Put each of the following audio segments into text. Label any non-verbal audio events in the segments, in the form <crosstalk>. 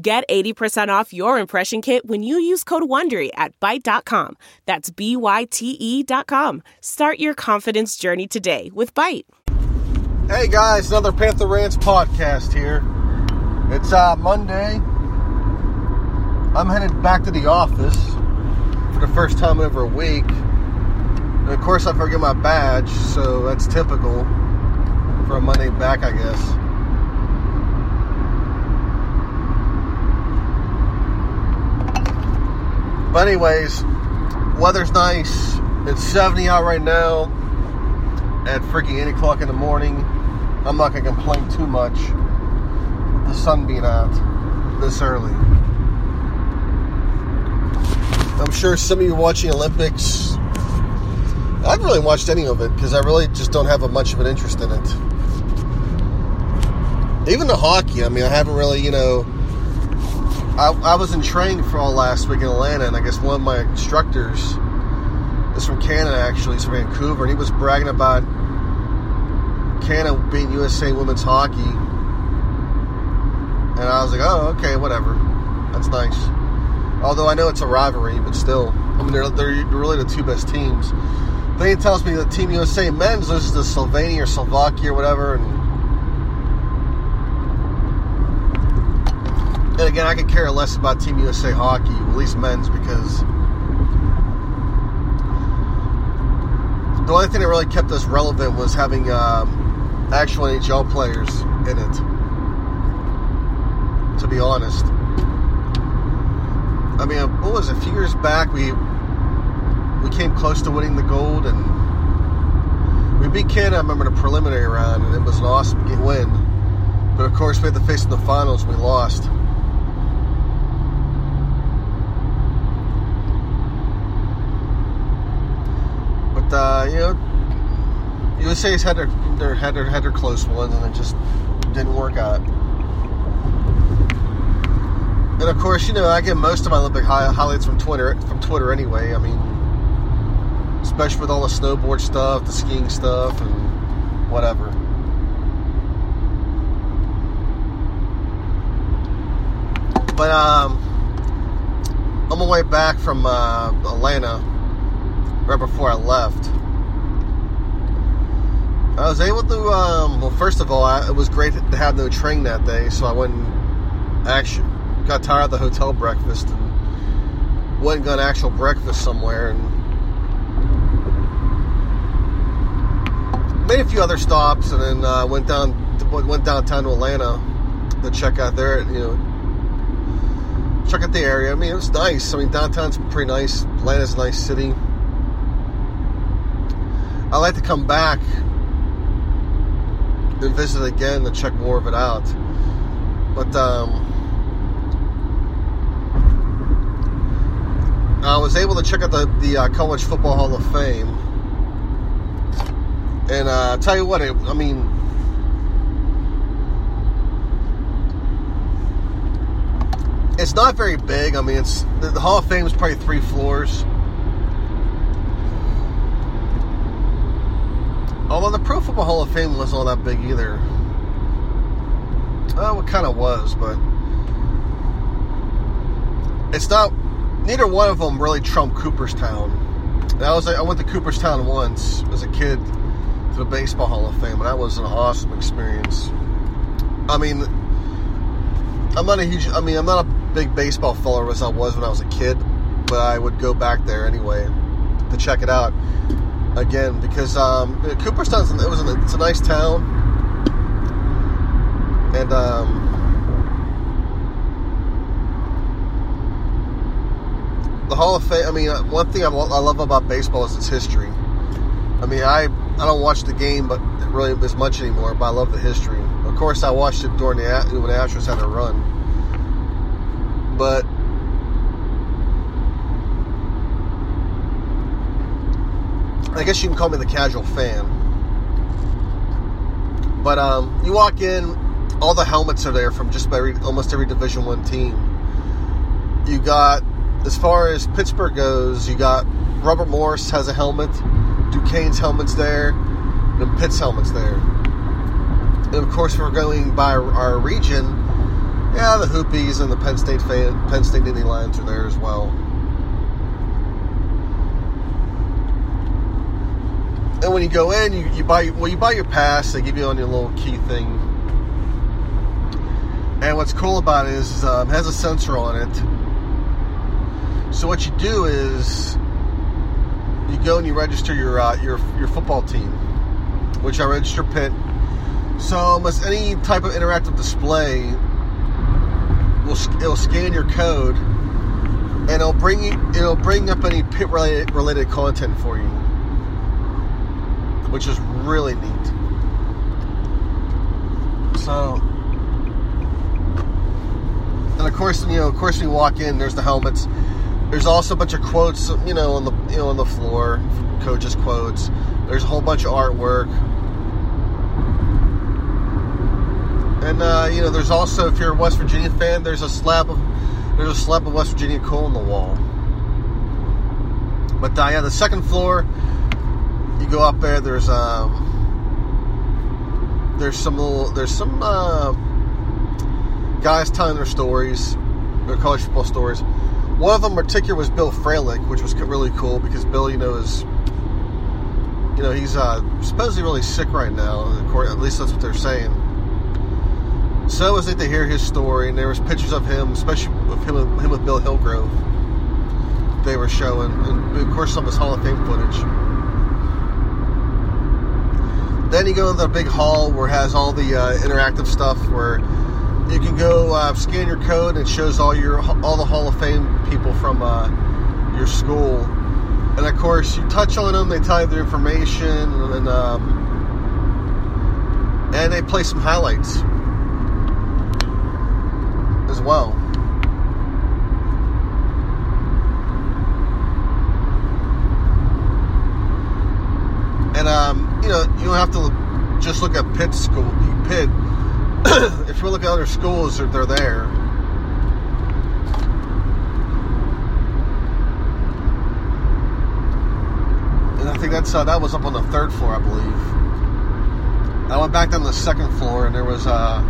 Get 80% off your impression kit when you use code WONDERY at Byte.com. That's B-Y-T-E dot com. Start your confidence journey today with Byte. Hey guys, another Panther Rants podcast here. It's uh, Monday. I'm headed back to the office for the first time in over a week. And of course, I forget my badge, so that's typical for a Monday back, I guess. But anyways, weather's nice. It's 70 out right now at freaking 8 o'clock in the morning. I'm not gonna complain too much with the sun being out this early. I'm sure some of you watching Olympics. I haven't really watched any of it because I really just don't have a much of an interest in it. Even the hockey, I mean, I haven't really, you know, I, I was in training for all last week in Atlanta, and I guess one of my instructors is from Canada, actually. He's from Vancouver, and he was bragging about Canada being USA women's hockey. And I was like, oh, okay, whatever. That's nice. Although I know it's a rivalry, but still. I mean, they're, they're really the two best teams. Then he tells me that Team USA men's loses to Slovenia or Slovakia or whatever, and And again, I could care less about Team USA hockey, at least men's, because the only thing that really kept us relevant was having um, actual NHL players in it. To be honest, I mean, what was it? A few years back, we we came close to winning the gold, and we beat Canada. I remember the preliminary round, and it was an awesome win. But of course, we had to face in the finals. We lost. Uh, you know, USA's had their, their had their had their close ones, and it just didn't work out. And of course, you know, I get most of my Olympic highlights from Twitter. From Twitter, anyway. I mean, especially with all the snowboard stuff, the skiing stuff, and whatever. But um, on my way back from uh, Atlanta, right before I left, I was able to. Um, well, first of all, I, it was great to have no train that day, so I went and actually got tired of the hotel breakfast and went and got an actual breakfast somewhere and made a few other stops and then uh, went down went downtown to Atlanta to check out there. You know, check out the area. I mean, it was nice. I mean, downtown's pretty nice. Atlanta's a nice city. I like to come back and visit again to check more of it out. But um, I was able to check out the the uh, College Football Hall of Fame, and uh, tell you what, it, I mean. It's not very big. I mean, it's the, the Hall of Fame is probably three floors. Although the Pro Football Hall of Fame wasn't all that big either. Oh, it kind of was, but it's not. Neither one of them really trumped Cooperstown. I was I went to Cooperstown once as a kid to the Baseball Hall of Fame, and that was an awesome experience. I mean, I'm not a huge. I mean, I'm not a big baseball follower as I was when I was a kid, but I would go back there anyway to check it out again because um, Cooperstown's it was a, it's a nice town, and um, the Hall of Fame. I mean, uh, one thing I, I love about baseball is its history. I mean, I I don't watch the game, but really as much anymore. But I love the history. Of course, I watched it during the when the Astros had a run. but I guess you can call me the casual fan. But um, you walk in, all the helmets are there from just every, almost every Division One team. You got, as far as Pittsburgh goes, you got Robert Morris has a helmet, Duquesne's helmet's there, and Pitt's helmet's there. And of course, we're going by our region. Yeah, the Hoopies and the Penn State fan, Penn State Nittany Lions are there as well. And when you go in, you, you buy well, you buy your pass. They give you on your little key thing. And what's cool about it is um, it has a sensor on it. So what you do is you go and you register your uh, your your football team, which I register Pitt. So almost any type of interactive display will it'll scan your code and it'll bring you, it'll bring up any Pitt related related content for you which is really neat. So, and of course, you know, of course, you walk in, there's the helmets. There's also a bunch of quotes, you know, on the you know on the floor, coaches' quotes. There's a whole bunch of artwork, and uh, you know, there's also if you're a West Virginia fan, there's a slab of there's a slab of West Virginia coal on the wall. But uh, yeah, the second floor you go up there. There's um, there's some little, there's some uh, guys telling their stories, their college football stories. One of them in particular was Bill Fralic, which was really cool because Bill, you know, is you know he's uh, supposedly really sick right now. At least that's what they're saying. So it was neat to hear his story, and there was pictures of him, especially of him, him with Bill Hillgrove. They were showing, and of course some of his Hall of Fame footage. Then you go to the big hall where it has all the uh, interactive stuff where you can go uh, scan your code and it shows all your all the Hall of Fame people from uh, your school. And of course, you touch on them, they tell you their information, and um, and they play some highlights as well. And um, you know, you don't have to just look at Pitt school. Pitt. <coughs> if you look at other schools, they're, they're there. And I think that's uh, that was up on the third floor, I believe. I went back down the second floor, and there was uh,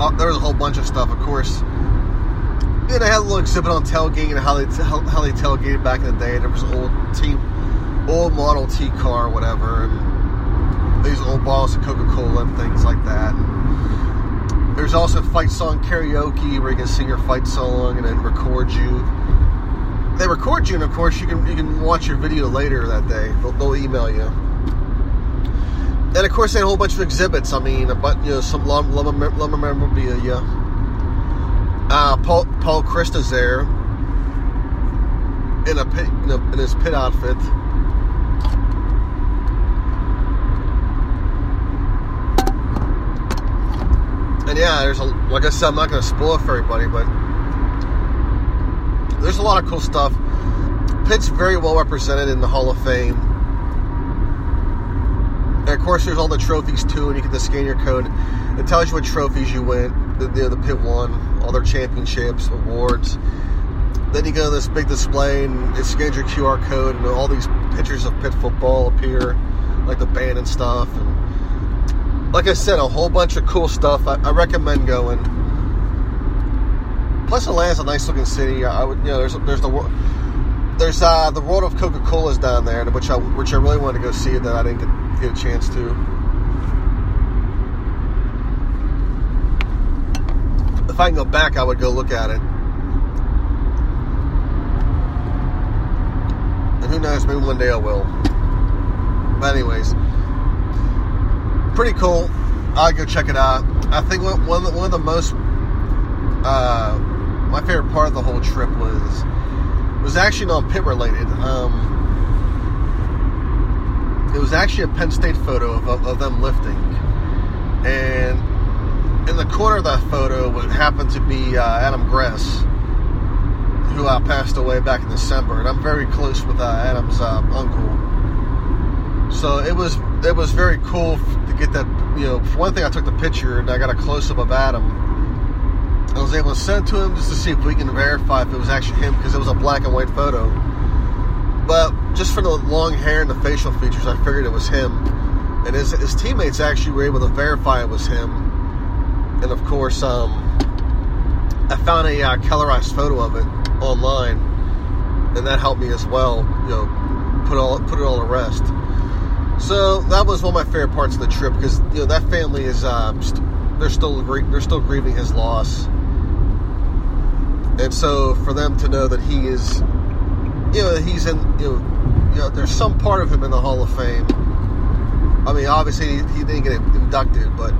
oh, there was a whole bunch of stuff. Of course, yeah, they had a little exhibit on tailgating and how they how, how they tailgated back in the day. There was an old team, old Model T car, or whatever, and these old bottles of Coca Cola and things like that. There's also fight song karaoke where you can sing your fight song and then record you. They record you, and of course you can you can watch your video later that day. They'll, they'll email you. And of course, they had a whole bunch of exhibits. I mean, but you know, some lumber memorabilia uh, Paul Paul Chrysta's there in a Pitt, in, a, in his Pitt outfit. And yeah, there's a like I said, I'm not to spoil it for everybody, but there's a lot of cool stuff. Pitt's very well represented in the Hall of Fame. And of course, there's all the trophies too, and you get the scan your code. It tells you what trophies you win. The, the, the Pitt won all their championships, awards. Then you go to this big display and it scans your QR code, and all these pictures of Pitt football appear, like the band and stuff. And like I said, a whole bunch of cool stuff. I, I recommend going. Plus, Atlanta's a nice looking city. I would, you know, there's there's the there's uh, the world of Coca Cola's down there, which I which I really wanted to go see that I didn't get, get a chance to. I can go back, I would go look at it. And who knows, maybe one day I will. But anyways, pretty cool. I'll go check it out. I think one, of, the, one of the most, uh, my favorite part of the whole trip was was actually non Pitt related. Um, it was actually a Penn State photo of, of, of them lifting, and corner of that photo would happen to be uh, Adam Gress, who uh, passed away back in December, and I'm very close with uh, Adam's uh, uncle. So it was it was very cool to get that. You know, for one thing, I took the picture and I got a close up of Adam. I was able to send to him just to see if we can verify if it was actually him because it was a black and white photo. But just for the long hair and the facial features, I figured it was him. And his, his teammates actually were able to verify it was him. And of course, um, I found a uh, colorized photo of it online, and that helped me as well. You know, put all put it all to rest. So that was one of my favorite parts of the trip because you know that family is uh, they're still they're still grieving his loss, and so for them to know that he is, you know, he's in you know, you know, there's some part of him in the Hall of Fame. I mean, obviously he, he didn't get inducted, but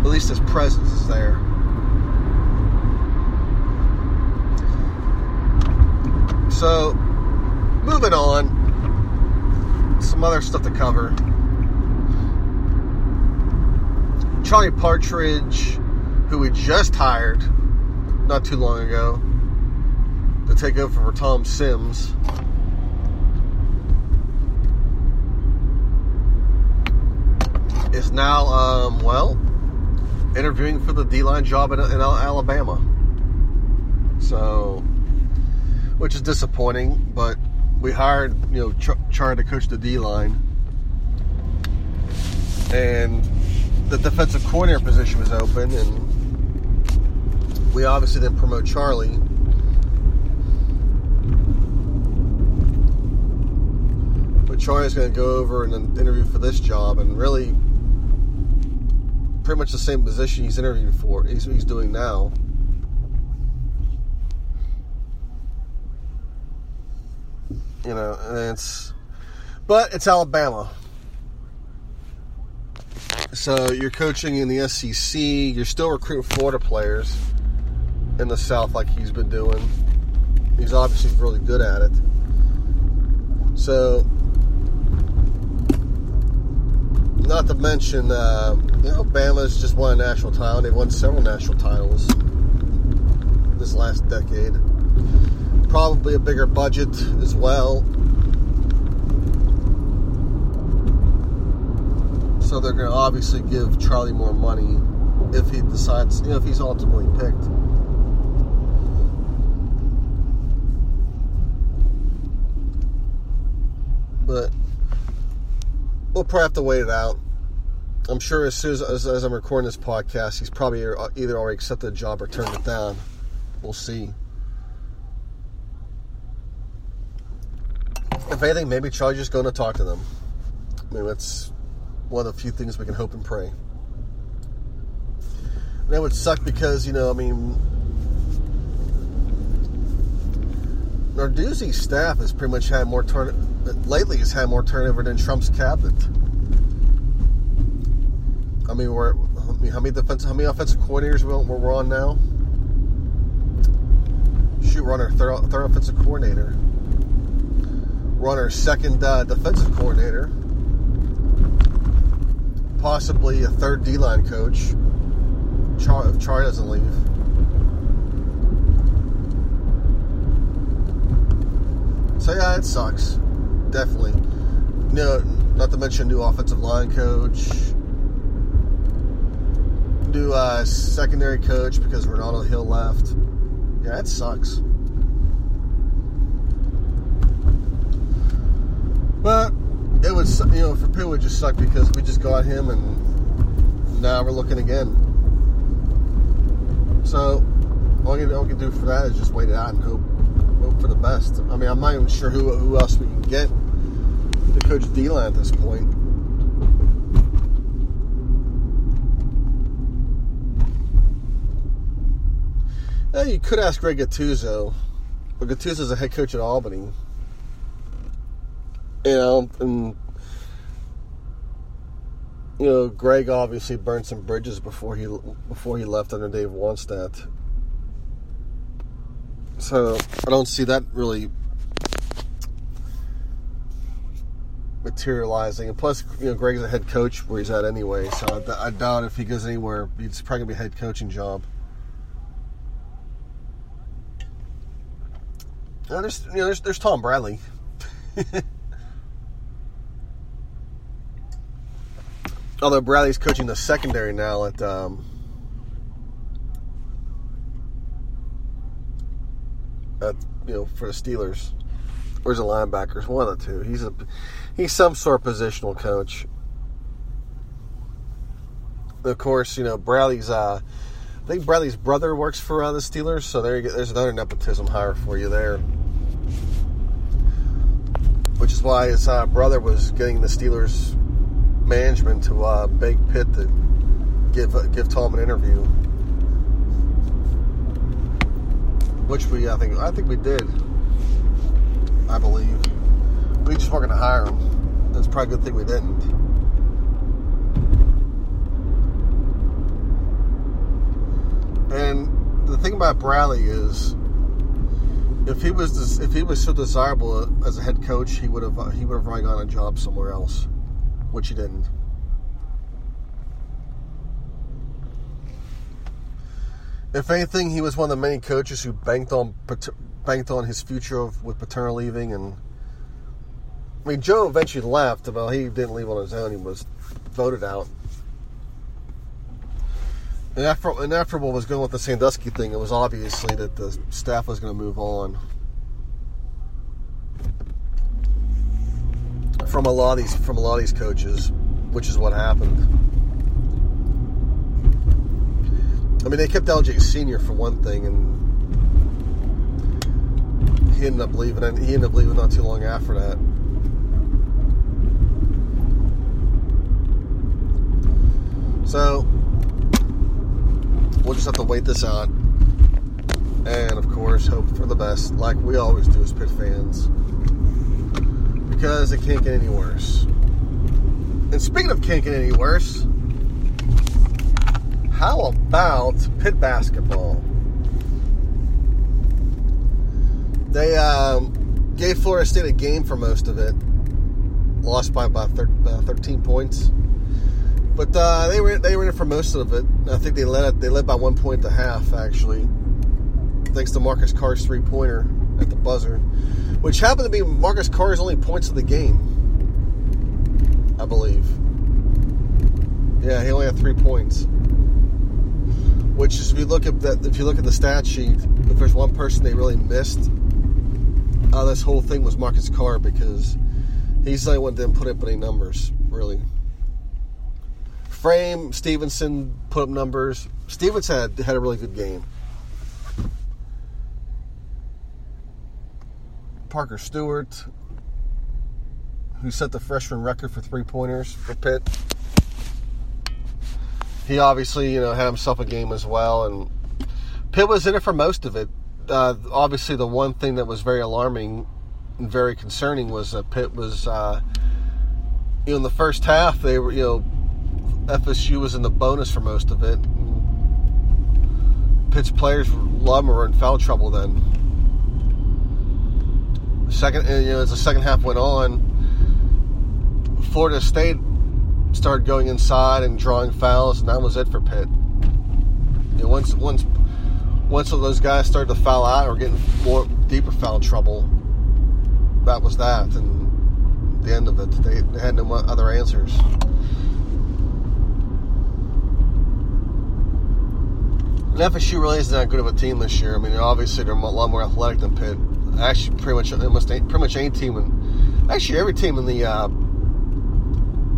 at least his presence is there. So, moving on, some other stuff to cover. Charlie Partridge, who we just hired not too long ago to take over for Tom Sims. Is now, um, well, interviewing for the D line job in, in Alabama. So, which is disappointing, but we hired, you know, Ch- Charlie to coach the D line. And the defensive coordinator position was open, and we obviously didn't promote Charlie. But Charlie's going to go over and interview for this job, and really, pretty much the same position he's interviewed for. He's, he's doing now. You know, and it's, but it's Alabama. So you're coaching in the SEC. You're still recruiting Florida players in the South, like he's been doing. He's obviously really good at it. So, not to mention, uh, you know, Bama's just won a national title. They've won several national titles this last decade. Probably a bigger budget as well. so they're going to obviously give Charlie more money if he decides, you know, if he's ultimately picked. But we'll probably have to wait it out. I'm sure as soon as, as, as I'm recording this podcast, he's probably either already accepted the job or turned it down. We'll see. If anything, maybe Charlie's just going to talk to them. I mean, that's one of the few things we can hope and pray. And that would suck because, you know, I mean, Narduzzi's staff has pretty much had more turn lately has had more turnover than Trump's cabinet. I mean, we're I mean, how many how many offensive coordinators we're, we're on now? Shoot, we're on our third, third offensive coordinator. We're on our second uh, defensive coordinator possibly a third D line coach Char- if Char doesn't leave. So yeah, it sucks. Definitely. You know, not to mention new offensive line coach, new uh, secondary coach because Renaldo Hill left. Yeah, it sucks. But it would, you know, for it would just suck because we just got him and now we're looking again. So all we can do for that is just wait it out and hope, for the best. I mean, I'm not even sure who who else we can get to coach D-line at this point. Yeah, you could ask Greg Gattuso, but Gattuso's a head coach at Albany you know, and you know, Greg obviously burned some bridges before he before he left under Dave Wannstedt. So I don't see that really materializing. And plus, you know, Greg's a head coach where he's at anyway, so I, I doubt if he goes anywhere, it's probably gonna be a head coaching job. There's, you know, there's, there's Tom Bradley. <laughs> Although Bradley's coaching the secondary now at um, at you know for the Steelers. Or is a linebackers, one of the two. He's a he's some sort of positional coach. Of course, you know Bradley's. Uh, I think Bradley's brother works for uh, the Steelers, so there you go. There's another nepotism hire for you there. Which is why his uh, brother was getting the Steelers management to uh, beg Pitt to give uh, give Tom an interview, which we I think I think we did. I believe we just weren't going to hire him. That's probably a good thing we didn't. And the thing about Bradley is, if he was if he was so desirable as a head coach, he would have he would have probably gotten a job somewhere else which he didn't. If anything, he was one of the many coaches who banked on banked on his future of, with Paterno leaving, and I mean Joe eventually left. Well, he didn't leave on his own; he was voted out. And after and after what was going with the Sandusky thing, it was obviously that the staff was going to move on. from a lot of these from a lot of these coaches, which is what happened. I mean, they kept LJ Senior for one thing, and he ended up leaving. And he ended up leaving not too long after that. So we'll just have to wait this out, and of course, hope for the best, like we always do as Pitt fans because it can't get any worse. And speaking of can't get any worse, how about Pitt basketball? They um, gave Florida State a game for most of it, lost by about thir- uh, 13 points. But uh, they were they were in for most of it. I think they led they led by one point to half actually, thanks to Marcus Carr's three pointer at the buzzer which happened to be Marcus Carr's only points of the game, I believe. Yeah, he only had three points. Which is, if you look at that, if you look at the stat sheet, if there's one person they really missed, uh, this whole thing was Marcus Carr because he's the only one that didn't put up any numbers, really. Frame Stevenson put up numbers. Stevenson had had a really good game. Parker Stewart, who set the freshman record for three pointers for Pitt. He obviously, you know, had himself a game as well, and Pitt was in it for most of it. Uh, obviously, the one thing that was very alarming and very concerning was that Pitt was, uh, you know, in the first half they were, you know, FSU was in the bonus for most of it. Pitt's players, them were in foul trouble then second, you know, as the second half went on, Florida State started going inside and drawing fouls, and that was it for Pitt. You know, once once once those guys started to foul out or getting more deeper foul trouble, that was that, and the end of it. They, they had no other answers. And FSU really isn't that good of a team this year. I mean, obviously they're a lot more athletic than Pitt actually pretty much almost pretty much any team and actually every team in the uh,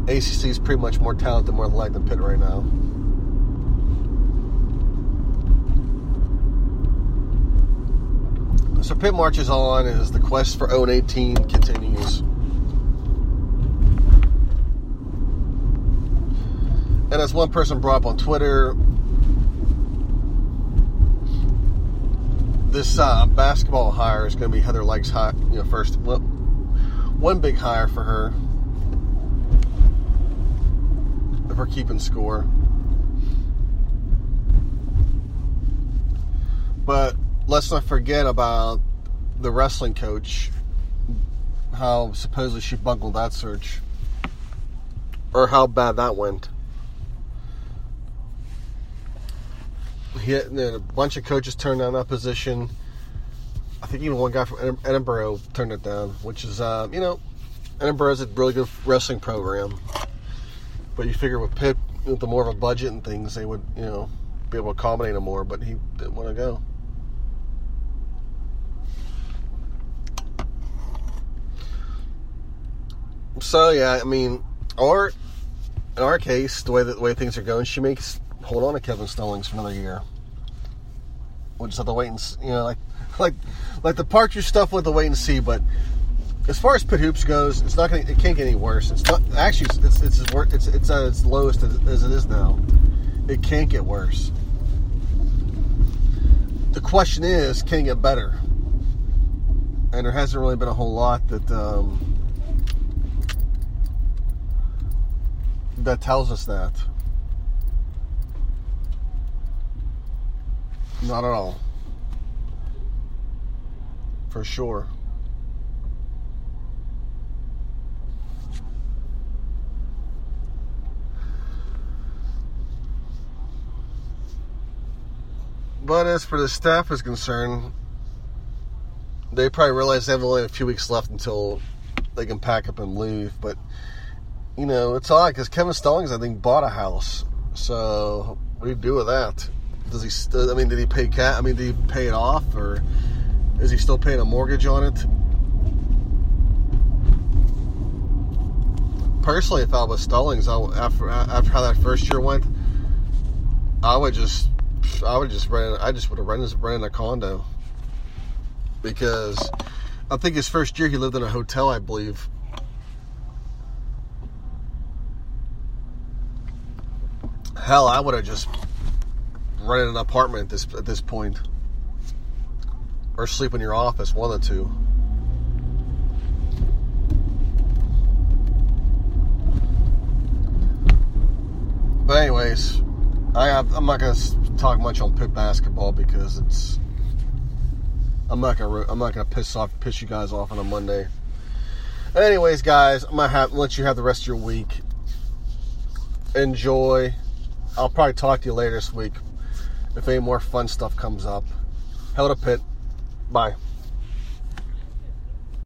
ACC is pretty much more talented, more athletic than Pitt right now. So Pitt marches on as the quest for 0 18 continues. And as one person brought up on Twitter, this uh, basketball hire is going to be Heather Lyke's hot, you know, first one big hire for her. If we're keeping score. But let's not forget about the wrestling coach how supposedly she bungled that search or how bad that went. He had, a bunch of coaches turned down that position. I think even one guy from Edinboro turned it down, which is, uh, you know, Edinboro is a really good wrestling program. But you figure with Pitt, with the more of a budget and things, they would, you know, be able to accommodate him more. But he didn't want to go. So yeah, I mean, or in our case, the way that the way things are going, she makes hold on to Kevin Stallings for another year. We'll just have to wait and you know, like <laughs> like like the Parker stuff with the wait and see. But as far as Pitt hoops goes, it's not gonna it can't get any worse. It's not actually it's it's it's it's, it's at its lowest as, as it is now. It can't get worse. The question is, can it get better? And there hasn't really been a whole lot that. Um, that tells us that. Not at all. For sure. But as for the staff is concerned, they probably realize they have only a few weeks left until they can pack up and leave. But you know, it's odd because Kevin Stallings, I think, bought a house. So what do you do with that? Does he? St- I mean, did he pay cat? I mean, did he pay it off, or is he still paying a mortgage on it? Personally, if I was Stallings, I, after after how that first year went, I would just, I would just rent. I just would have rented rented a condo because I think his first year he lived in a hotel, I believe Hell, I would have just rented an apartment at this at this point, or sleep in your office, one of the two. But anyways, I I'm not gonna talk much on Pitt basketball because it's I'm not gonna I'm not gonna piss off piss you guys off on a Monday. Anyways, guys, I'm gonna have, let you have the rest of your week. Enjoy. I'll probably talk to you later this week if any more fun stuff comes up. Hell to Pitt. Bye.